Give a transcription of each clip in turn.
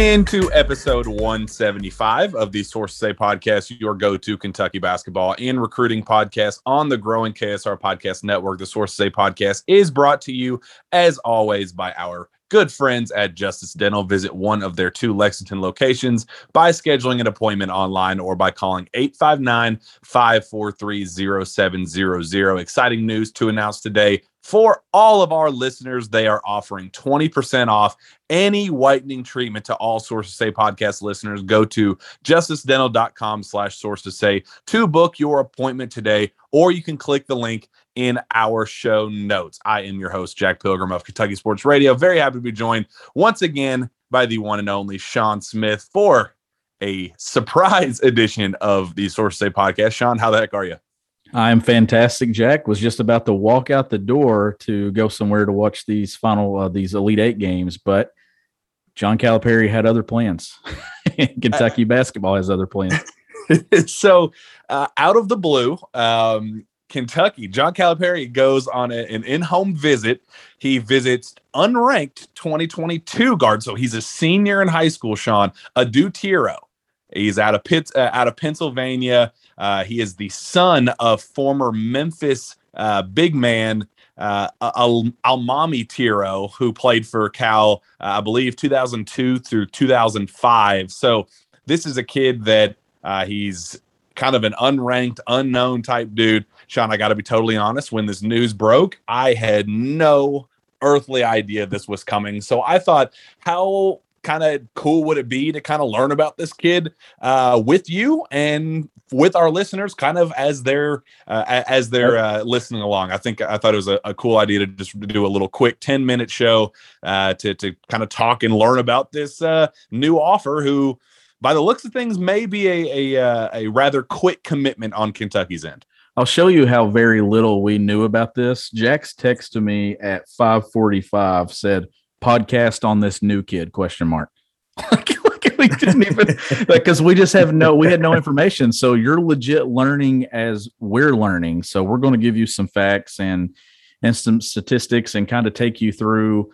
Into episode 175 of the Source Say podcast, your go to Kentucky basketball and recruiting podcast on the growing KSR podcast network. The Source Say podcast is brought to you, as always, by our good friends at Justice Dental. Visit one of their two Lexington locations by scheduling an appointment online or by calling 859 543 0700. Exciting news to announce today. For all of our listeners, they are offering 20% off any whitening treatment to all Source to Say podcast listeners. Go to justicedental.com slash source to say to book your appointment today, or you can click the link in our show notes. I am your host, Jack Pilgrim of Kentucky Sports Radio. Very happy to be joined once again by the one and only Sean Smith for a surprise edition of the Source Say podcast. Sean, how the heck are you? I'm fantastic. Jack was just about to walk out the door to go somewhere to watch these final uh, these Elite Eight games, but John Calipari had other plans. Kentucky basketball has other plans. so, uh, out of the blue, um, Kentucky, John Calipari goes on a- an in-home visit. He visits unranked 2022 guard, so he's a senior in high school. Sean Adou Thiero. He's out of Pitt, uh, out of Pennsylvania. Uh, he is the son of former Memphis uh, big man uh, Al- Almamy Thiero, who played for Cal, uh, I believe, 2002 through 2005. So this is a kid that uh, he's kind of an unranked, unknown type dude. Sean, I got to be totally honest. When this news broke, I had no earthly idea this was coming. So I thought, how kind of cool would it be to kind of learn about this kid uh, with you and with our listeners, kind of as they're uh, as they're uh, listening along? I think I thought it was a, a cool idea to just do a little quick ten minute show uh, to to kind of talk and learn about this uh, new offer. Who, by the looks of things, may be a a, uh, a rather quick commitment on Kentucky's end. I'll show you how very little we knew about this. Jack's text to me at 545 said, podcast on this new kid, question mark. We didn't even because we just have no we had no information. So you're legit learning as we're learning. So we're going to give you some facts and and some statistics and kind of take you through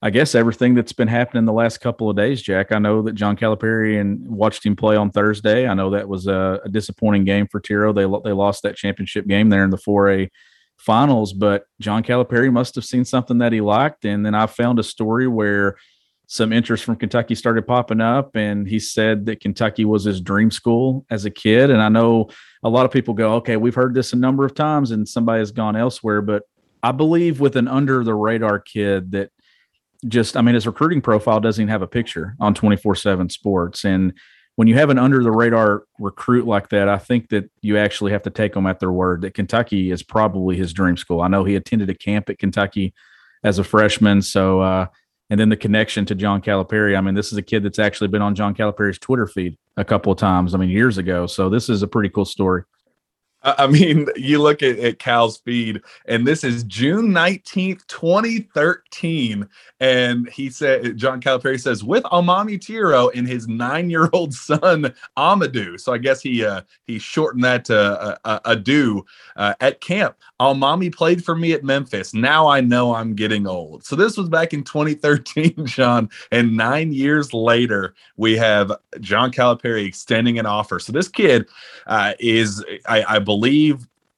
I guess everything that's been happening the last couple of days, Jack. I know that John Calipari and watched him play on Thursday. I know that was a, a disappointing game for Thiero. They they lost that championship game there in the 4A finals, but John Calipari must have seen something that he liked. And then I found a story where some interest from Kentucky started popping up, and he said that Kentucky was his dream school as a kid. And I know a lot of people go, okay, we've heard this a number of times, and somebody has gone elsewhere, but I believe with an under the radar kid that just I mean his recruiting profile doesn't even have a picture on 24/7 sports and when you have an under the radar recruit like that I think that you actually have to take them at their word that Kentucky is probably his dream school. I know he attended a camp at Kentucky as a freshman so uh and then the connection to John Calipari. I mean, this is a kid that's actually been on John Calipari's Twitter feed a couple of times. I mean, years ago. So this is a pretty cool story. I mean, you look at, at Cal's feed, and this is June 19th, 2013. And he said, John Calipari says, with Amami Thiero and his nine year old son, Amadou. So I guess he uh, he shortened that to uh, uh, Adou uh, at camp. Almamy played for me at Memphis. Now I know I'm getting old. So this was back in 2013, John. And nine years later, we have John Calipari extending an offer. So this kid uh, is, I, I believe,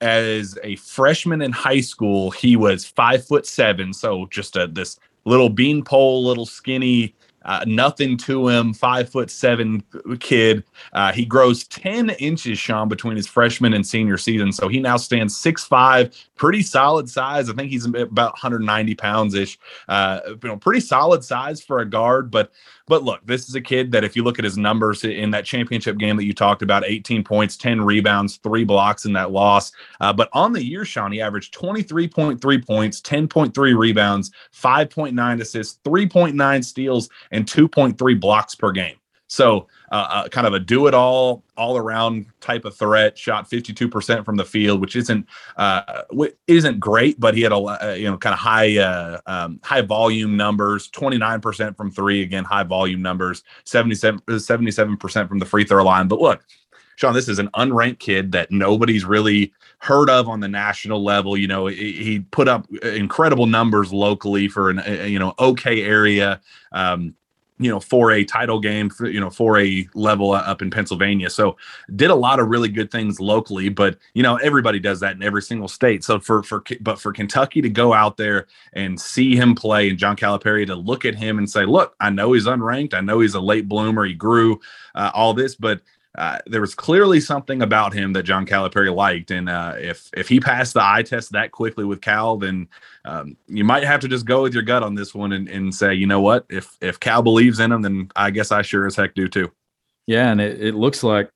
as a freshman in high school, he was five foot seven. So just a, this little beanpole, little skinny uh, nothing to him, five foot seven kid. Uh, he grows 10 inches, Sean, between his freshman and senior season. So he now stands six five, pretty solid size. I think he's about 190 pounds ish. Uh, you know, pretty solid size for a guard. But but look, this is a kid that if you look at his numbers in that championship game that you talked about, 18 points, 10 rebounds, three blocks in that loss. Uh, but on the year, Sean, he averaged 23.3 points, 10.3 rebounds, 5.9 assists, 3.9 steals, and 2.3 blocks per game. So, uh, uh, kind of a do it all, all around type of threat. Shot 52% from the field, which isn't uh, isn't great, but he had a uh, you know kind of high uh, um, high volume numbers. 29% from three, again high volume numbers. 77 77% from the free throw line. But look, Sean, this is an unranked kid that nobody's really heard of on the national level. You know, he put up incredible numbers locally for an you know okay area. Um, you know, for a title game, you know, for a level up in Pennsylvania. So did a lot of really good things locally, but you know, everybody does that in every single state. So for for but for Kentucky to go out there and see him play and John Calipari to look at him and say, look, I know he's unranked, I know he's a late bloomer, he grew, uh, all this, but uh, there was clearly something about him that John Calipari liked, and uh, if if he passed the eye test that quickly with Cal, then um, you might have to just go with your gut on this one and, and say, you know what, if if Cal believes in him, then I guess I sure as heck do too. Yeah, and it, it looks like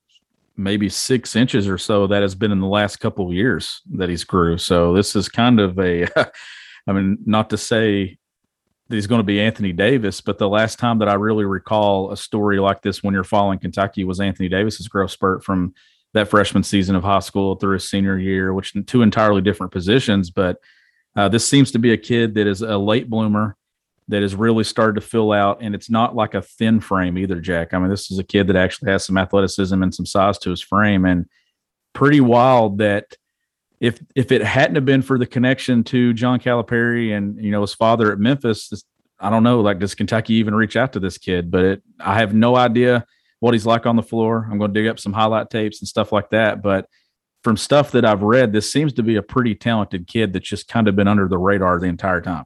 maybe six inches or so that has been in the last couple of years that he's grew. So this is kind of a, I mean, not to say that he's going to be Anthony Davis. But the last time that I really recall a story like this when you're following Kentucky was Anthony Davis's growth spurt from that freshman season of high school through his senior year, which two entirely different positions. But uh, this seems to be a kid that is a late bloomer that has really started to fill out, and it's not like a thin frame either, Jack. I mean, this is a kid that actually has some athleticism and some size to his frame, and pretty wild that if if it hadn't have been for the connection to John Calipari and you know his father at Memphis, this, I don't know. Like, does Kentucky even reach out to this kid? But it, I have no idea what he's like on the floor. I'm going to dig up some highlight tapes and stuff like that. But from stuff that I've read, this seems to be a pretty talented kid that's just kind of been under the radar the entire time.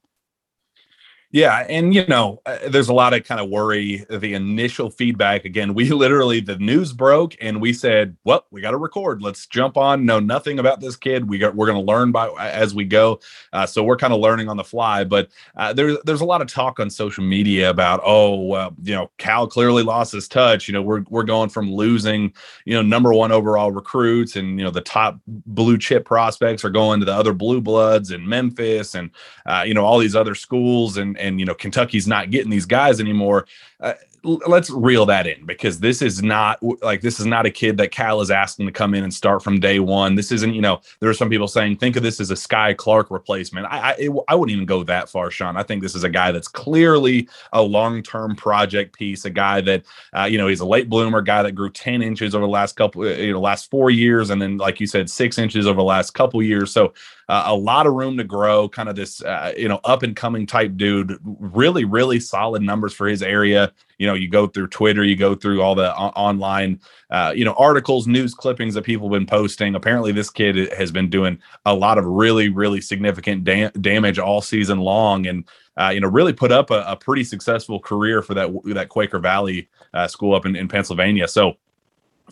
Yeah, and you know, uh, there's a lot of kind of worry. The initial feedback again, we literally the news broke and we said, "Well, we got to record. Let's jump on. Know nothing about this kid. We got we're going to learn by as we go. Uh, so we're kind of learning on the fly. But uh, there's there's a lot of talk on social media about, oh, well, you know, Cal clearly lost his touch. You know, we're we're going from losing, you know, number one overall recruits and you know the top blue chip prospects are going to the other blue bloods in Memphis and uh, you know all these other schools and and you know Kentucky's not getting these guys anymore. Uh, let's reel that in because this is not like this is not a kid that Cal is asking to come in and start from day one. This isn't, you know, there are some people saying think of this as a Skyy Clark replacement. I I, it, I wouldn't even go that far, Sean. I think this is a guy that's clearly a long term project piece, a guy that uh, you know he's a late bloomer, guy that grew ten inches over the last couple, uh, you know, last four years, and then like you said, six inches over the last couple years. So uh, a lot of room to grow. Kind of this, uh, you know, up and coming type dude. Really, really solid numbers for his area you know you go through twitter you go through all the o- online uh, you know articles news clippings that people have been posting. Apparently this kid has been doing a lot of really really significant da- damage all season long and uh, you know really put up a, a, pretty successful career for that that quaker valley uh, school up in, in pennsylvania. So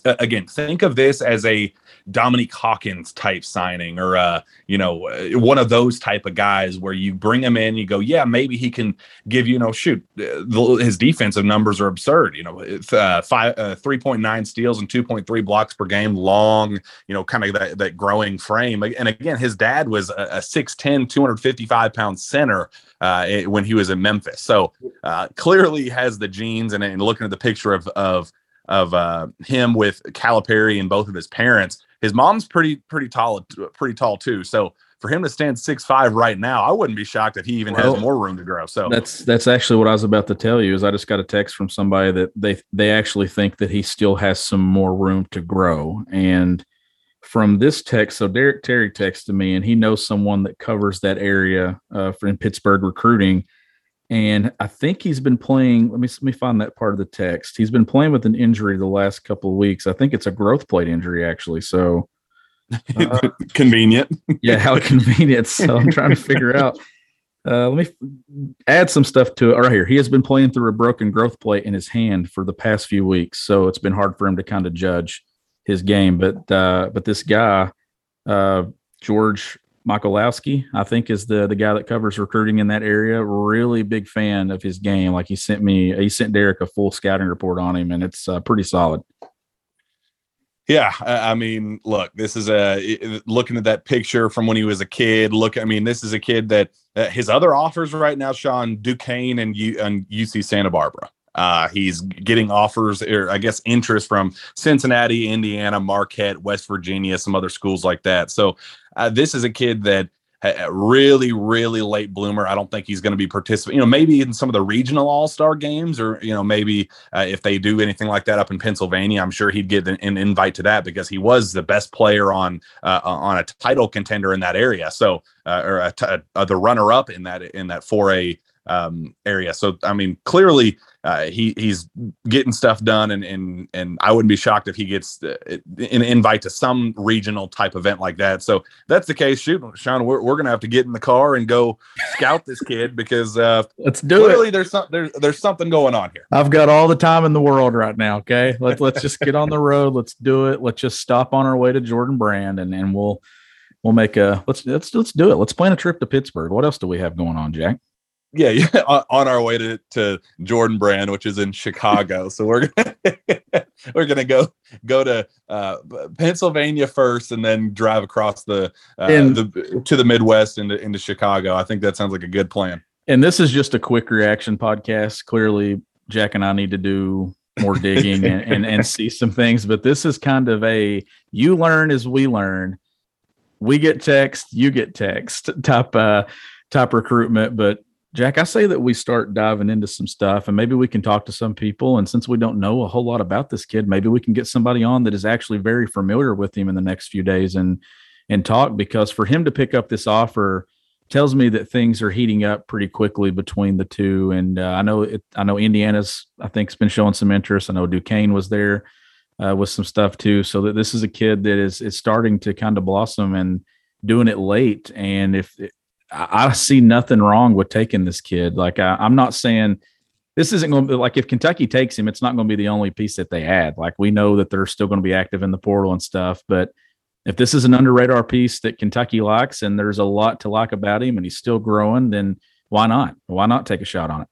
again think of this as a Dominique Hawkins type signing or uh, you know uh, one of those type of guys where you bring him in, you go, yeah, maybe he can give you, you know, shoot, uh, his defensive numbers are absurd. You know, uh, five, uh, three point nine steals and two point three blocks per game, long, you know, kind of that that growing frame. And again, his dad was a, a 6'10", 255 pound center uh, when he was in Memphis. So uh, clearly has the genes. And, and looking at the picture of of of uh, him with Calipari and both of his parents, his mom's pretty pretty tall, pretty tall too. So for him to stand six five right now, I wouldn't be shocked if he even well, has more room to grow. So that's that's actually what I was about to tell you. Is I just got a text from somebody that they they actually think that he still has some more room to grow. And from this text, so Derek Terry texted me, and he knows someone that covers that area uh, in Pittsburgh recruiting and I think he's been playing. Let me let me find that part of the text. He's been playing with an injury the last couple of weeks. I think it's a growth plate injury, actually. So uh, convenient. yeah, how convenient. So I'm trying to figure out. Uh, let me add some stuff to it right here. He has been playing through a broken growth plate in his hand for the past few weeks, so it's been hard for him to kind of judge his game. But uh, but this guy, uh, George Michalowski, I think is the the guy that covers recruiting in that area. Really big fan of his game. Like he sent me, he sent Derek a full scouting report on him, and it's uh, pretty solid. Yeah, I I mean, look, this is a looking at that picture from when he was a kid. Look, I mean, this is a kid that uh, his other offers right now, Sean Duquesne and, U, and UC Santa Barbara. Uh, he's getting offers, or I guess interest from Cincinnati, Indiana, Marquette, West Virginia, some other schools like that. So uh, this is a kid that a really, really late bloomer. I don't think he's going to be participating. You know, maybe in some of the regional All Star games, or you know, maybe uh, if they do anything like that up in Pennsylvania, I'm sure he'd get an, an invite to that because he was the best player on uh, on a title contender in that area. So, uh, or uh, the runner up in that in that 4A um, area. So, I mean, clearly uh, he he's getting stuff done, and and and I wouldn't be shocked if he gets uh, an invite to some regional type event like that. So that's the case. Shoot, Sean, we're, we're gonna have to get in the car and go scout this kid because uh, Let's do clearly it. there's some there's there's something going on here. I've got all the time in the world right now. Okay, let's let's just get on the road. Let's do it. Let's just stop on our way to Jordan Brand, and and we'll we'll make a let's let's let's do it. Let's plan a trip to Pittsburgh. What else do we have going on, Jack? Yeah, yeah, on, on our way to, to Jordan Brand, which is in Chicago. so we're gonna we're gonna go go to uh, Pennsylvania first, and then drive across the, uh, And- the to the Midwest into into Chicago. I think that sounds like a good plan. And this is just a quick reaction podcast. Clearly, Jack and I need to do more digging and, and, and see some things, but this is kind of a you learn as we learn. We get text, you get text type uh type recruitment. But Jack, I say that we start diving into some stuff and maybe we can talk to some people. And since we don't know a whole lot about this kid, maybe we can get somebody on that is actually very familiar with him in the next few days and and talk because for him to pick up this offer tells me that things are heating up pretty quickly between the two. And uh, I know it, I know Indiana's I think's been showing some interest. I know Duquesne was there uh, with some stuff too. So that this is a kid that is is starting to kind of blossom and doing it late. And if I, I see nothing wrong with taking this kid, like I, I'm not saying this isn't going to be like if Kentucky takes him, it's not going to be the only piece that they add. Like we know that they're still going to be active in the portal and stuff, but if this is an under radar piece that Kentucky likes and there's a lot to like about him and he's still growing, then why not? Why not take a shot on it?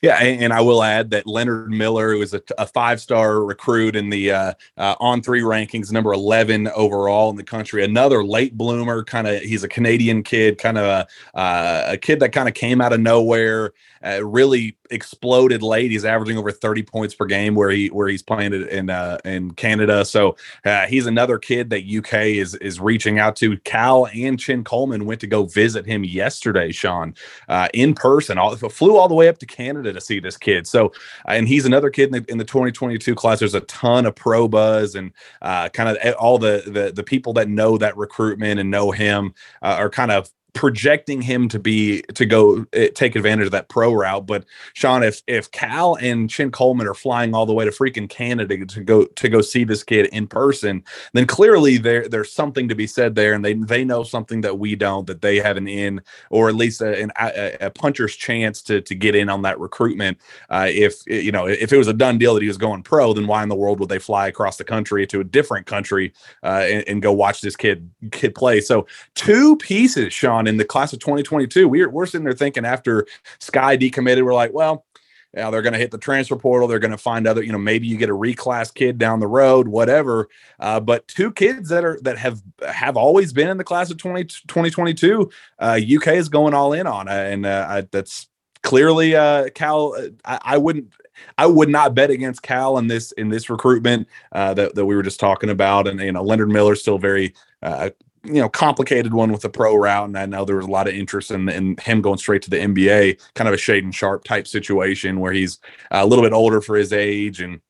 Yeah, and, I will add that Leonard Miller, who was a, a five-star recruit in the uh, uh, on three rankings, number eleven overall in the country, another late bloomer. Kind of, he's a Canadian kid, kind of a, uh, a kid that kind of came out of nowhere, uh, really exploded late. He's averaging over thirty points per game where he where he's playing in uh, in Canada. So uh, he's another kid that UK is is reaching out to. Cal and Chin Coleman went to go visit him yesterday, Sean, uh, in person. All flew all the way up to Canada to see this kid. So, and he's another kid in the, in the 2022 class. There's a ton of pro buzz and uh, kind of all the, the the people that know that recruitment and know him uh, are kind of projecting him to be to go uh, take advantage of that pro route. But Sean, if if Cal and Chin Coleman are flying all the way to freaking Canada to go to go see this kid in person, then clearly there there's something to be said there, and they they know something that we don't, that they have an in or at least a, an, a, a puncher's chance to to get in on that recruitment. Uh, if you know if it was a done deal that he was going pro, then why in the world would they fly across the country to a different country uh, and, and go watch this kid kid play? So two pieces, Sean, in the class of 2022. We're we're sitting there thinking after Skyy decommitted, we're like, well, yeah, they're going to hit the transfer portal. They're going to find other, you know, maybe you get a reclass kid down the road, whatever. Uh, but two kids that are that have have always been in the class of 20, 2022, uh, UK is going all in on, uh, and uh, I, that's clearly uh, Cal. I, I wouldn't. I would not bet against Cal in this in this recruitment uh, that that we were just talking about, and you know Leonard Miller's still very uh, you know complicated one with the pro route, and I know there was a lot of interest in, in him going straight to the NBA, kind of a Shaedon Sharpe type situation where he's a little bit older for his age and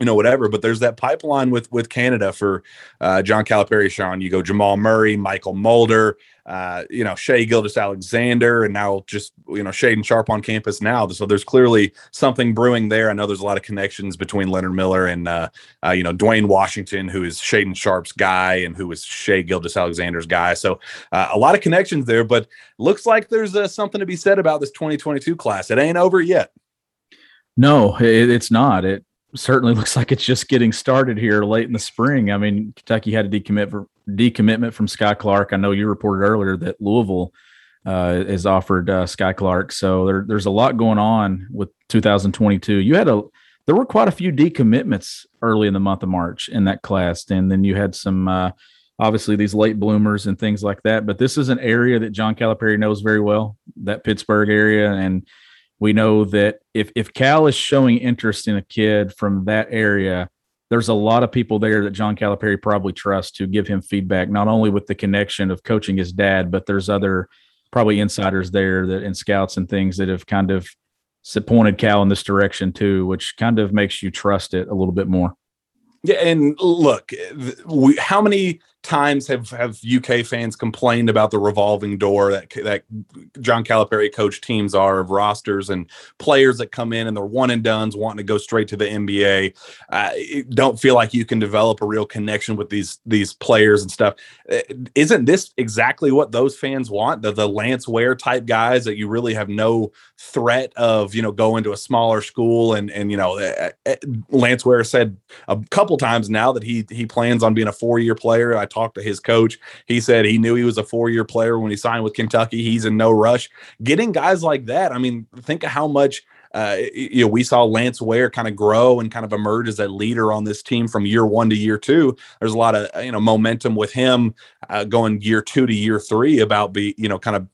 you know whatever but there's that pipeline with with canada for uh, john calipari sean you go jamal murray Mychal Mulder uh, you know shai gilgeous-alexander and now just you know shaedon Sharpe on campus now. So there's clearly something brewing there. I know there's a lot of connections between leonard miller and uh, uh you know dwayne washington who is shaedon sharpe's guy and who is shai gilgeous-alexander's guy. So uh, a lot of connections there but looks like there's uh, something to be said about this 2022 class. It ain't over yet. No, it, it's not. It certainly looks like it's just getting started here late in the spring. I mean, Kentucky had a decommit for, decommitment from Skyy Clark. I know you reported earlier that Louisville uh, is offered uh, Skyy Clark. So there, there's a lot going on with 2022. You had a there were quite a few decommitments early in the month of March in that class, and then you had some uh, obviously these late bloomers and things like that. But this is an area that John Calipari knows very well, that Pittsburgh area, and we know that if if Cal is showing interest in a kid from that area, there's a lot of people there that John Calipari probably trusts to give him feedback, not only with the connection of coaching his dad, but there's other probably insiders there that and scouts and things that have kind of pointed Cal in this direction too, which kind of makes you trust it a little bit more. Yeah, and look, we, how many times have have UK fans complained about the revolving door that that John Calipari coach teams are of rosters and players that come in and they're one and duns wanting to go straight to the NBA. Uh, don't feel like you can develop a real connection with these these players and stuff. Uh, isn't this exactly what those fans want? The the Lance Ware type guys that you really have no threat of you know going to a smaller school and and you know uh, uh Lance Ware said a couple times now that he he plans on being a four year player. I talked to his coach. He said he knew he was a four year player when he signed with Kentucky. He's in no rush. Getting guys like that, I mean, think of how much. Uh, you know, we saw Lance Ware kind of grow and kind of emerge as a leader on this team from year one to year two. There's a lot of you know momentum with him uh, going year two to year three about be you know kind of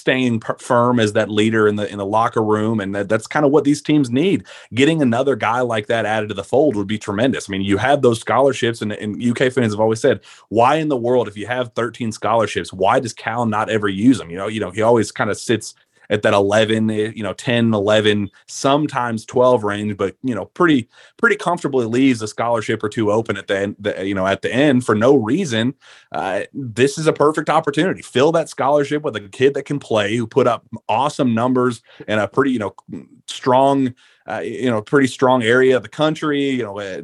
staying firm as that leader in the in the locker room and that, that's kind of what these teams need. Getting another guy like that added to the fold would be tremendous. I mean you have those scholarships and, and uk fans have always said why in the world if you have 13 scholarships why does cal not ever use them you know you know he always kind of sits at that 11, eh, you know, 10, 11, sometimes 12 range, but, you know, pretty, pretty comfortably leaves a scholarship or two open at the end, the, you know, at the end for no reason. Uh, this is a perfect opportunity. Fill that scholarship with a kid that can play, who put up awesome numbers and a pretty, you know, strong, uh, you know, pretty strong area of the country, you know, uh,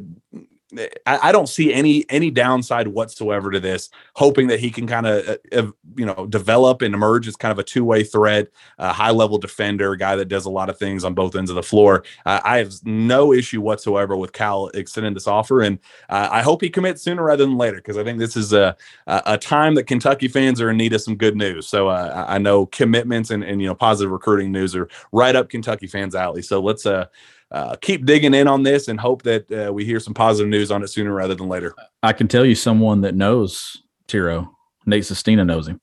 I, I, don't see any any downside whatsoever to this. Hoping that he can kind of uh, you know develop and emerge as kind of a two way threat, a high level defender, a guy that does a lot of things on both ends of the floor. Uh, I have no issue whatsoever with Cal extending this offer, and uh, I hope he commits sooner rather than later because I think this is a a time that Kentucky fans are in need of some good news. So uh, I know commitments and and you know positive recruiting news are right up Kentucky fans' alley. So let's uh uh, keep digging in on this and hope that uh, we hear some positive news on it sooner rather than later. I can tell you someone that knows Thiero. Nate Sestina knows him.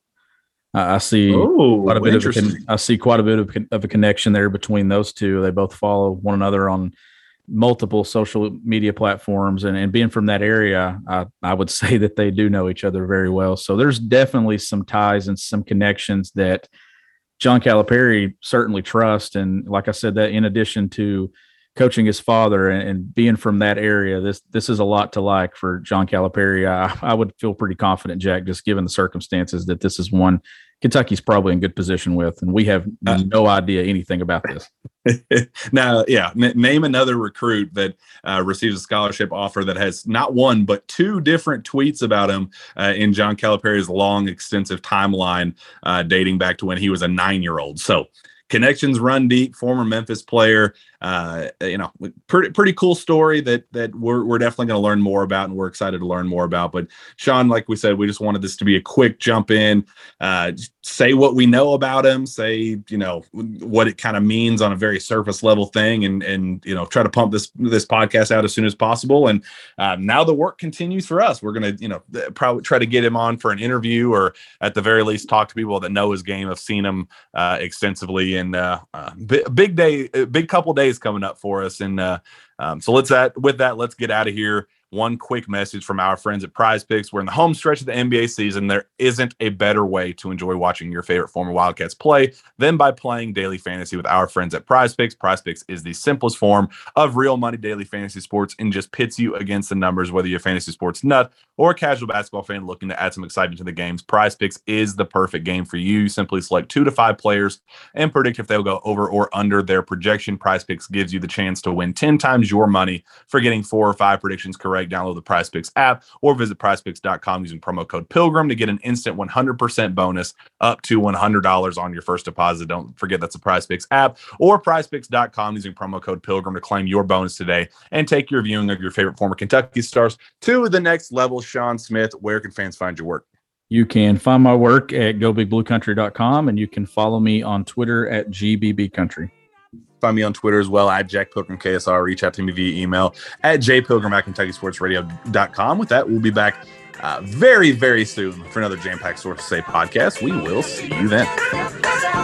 I see Ooh, quite a bit of a I see quite a bit of, of a connection there between those two. They both follow one another on multiple social media platforms and, and being from that area, I, I would say that they do know each other very well. So there's definitely some ties and some connections that John Calipari certainly trust. And like I said, that in addition to coaching his father and, and, being from that area, this this is a lot to like for John Calipari. I, I would feel pretty confident, Jack, just given the circumstances, that this is one Kentucky's probably in good position with, and we have uh, no idea anything about this. now, yeah, n- name another recruit that uh, receives a scholarship offer that has not one but two different tweets about him uh, in John Calipari's long, extensive timeline uh, dating back to when he was a nine-year-old. So connections run deep. Former Memphis player, uh, you know, pretty pretty cool story that that we're we're definitely going to learn more about, and we're excited to learn more about. But Sean, like we said, we just wanted this to be a quick jump in, uh, say what we know about him, say you know what it kind of means on a very surface level thing, and and you know try to pump this this podcast out as soon as possible. And uh, now the work continues for us. We're going to you know probably try to get him on for an interview, or at the very least talk to people that know his game, have seen him uh, and uh, uh, big day, big couple days coming up for us. And uh, um, so let's that with that, let's get out of here. One quick message from our friends at Prize Picks. We're in the home stretch of the NBA season. There isn't a better way to enjoy watching your favorite former Wildcats play than by playing daily fantasy with our friends at Prize Picks. Prize Picks is the simplest form of real money daily fantasy sports and just pits you against the numbers, whether you're a fantasy sports nut or a casual basketball fan looking to add some excitement to the games. Prize Picks is the perfect game for you. you simply select two to five players and predict if they'll go over or under their projection. Prize Picks gives you the chance to win 10 times your money for getting four or five predictions correct download the Prize Picks app or visit prizepicks.com using promo code Pilgrim to get an instant 100% bonus up to $100 on your first deposit. Don't forget that's the Prize Picks app or prizepicks.com using promo code Pilgrim to claim your bonus today and take your viewing of your favorite former Kentucky stars to the next level. Sean Smith, where can fans find your work? You can find my work at gobigbluecountry.com and you can follow me on Twitter at gbbcountry. Find me on Twitter as well at Jack Pilgrim KSR. Reach out to me via email at jpilgrim at KentuckySportsRadio.com. With that, we'll be back uh, very, very soon for another Jam Pack Source Say podcast. We will see you then.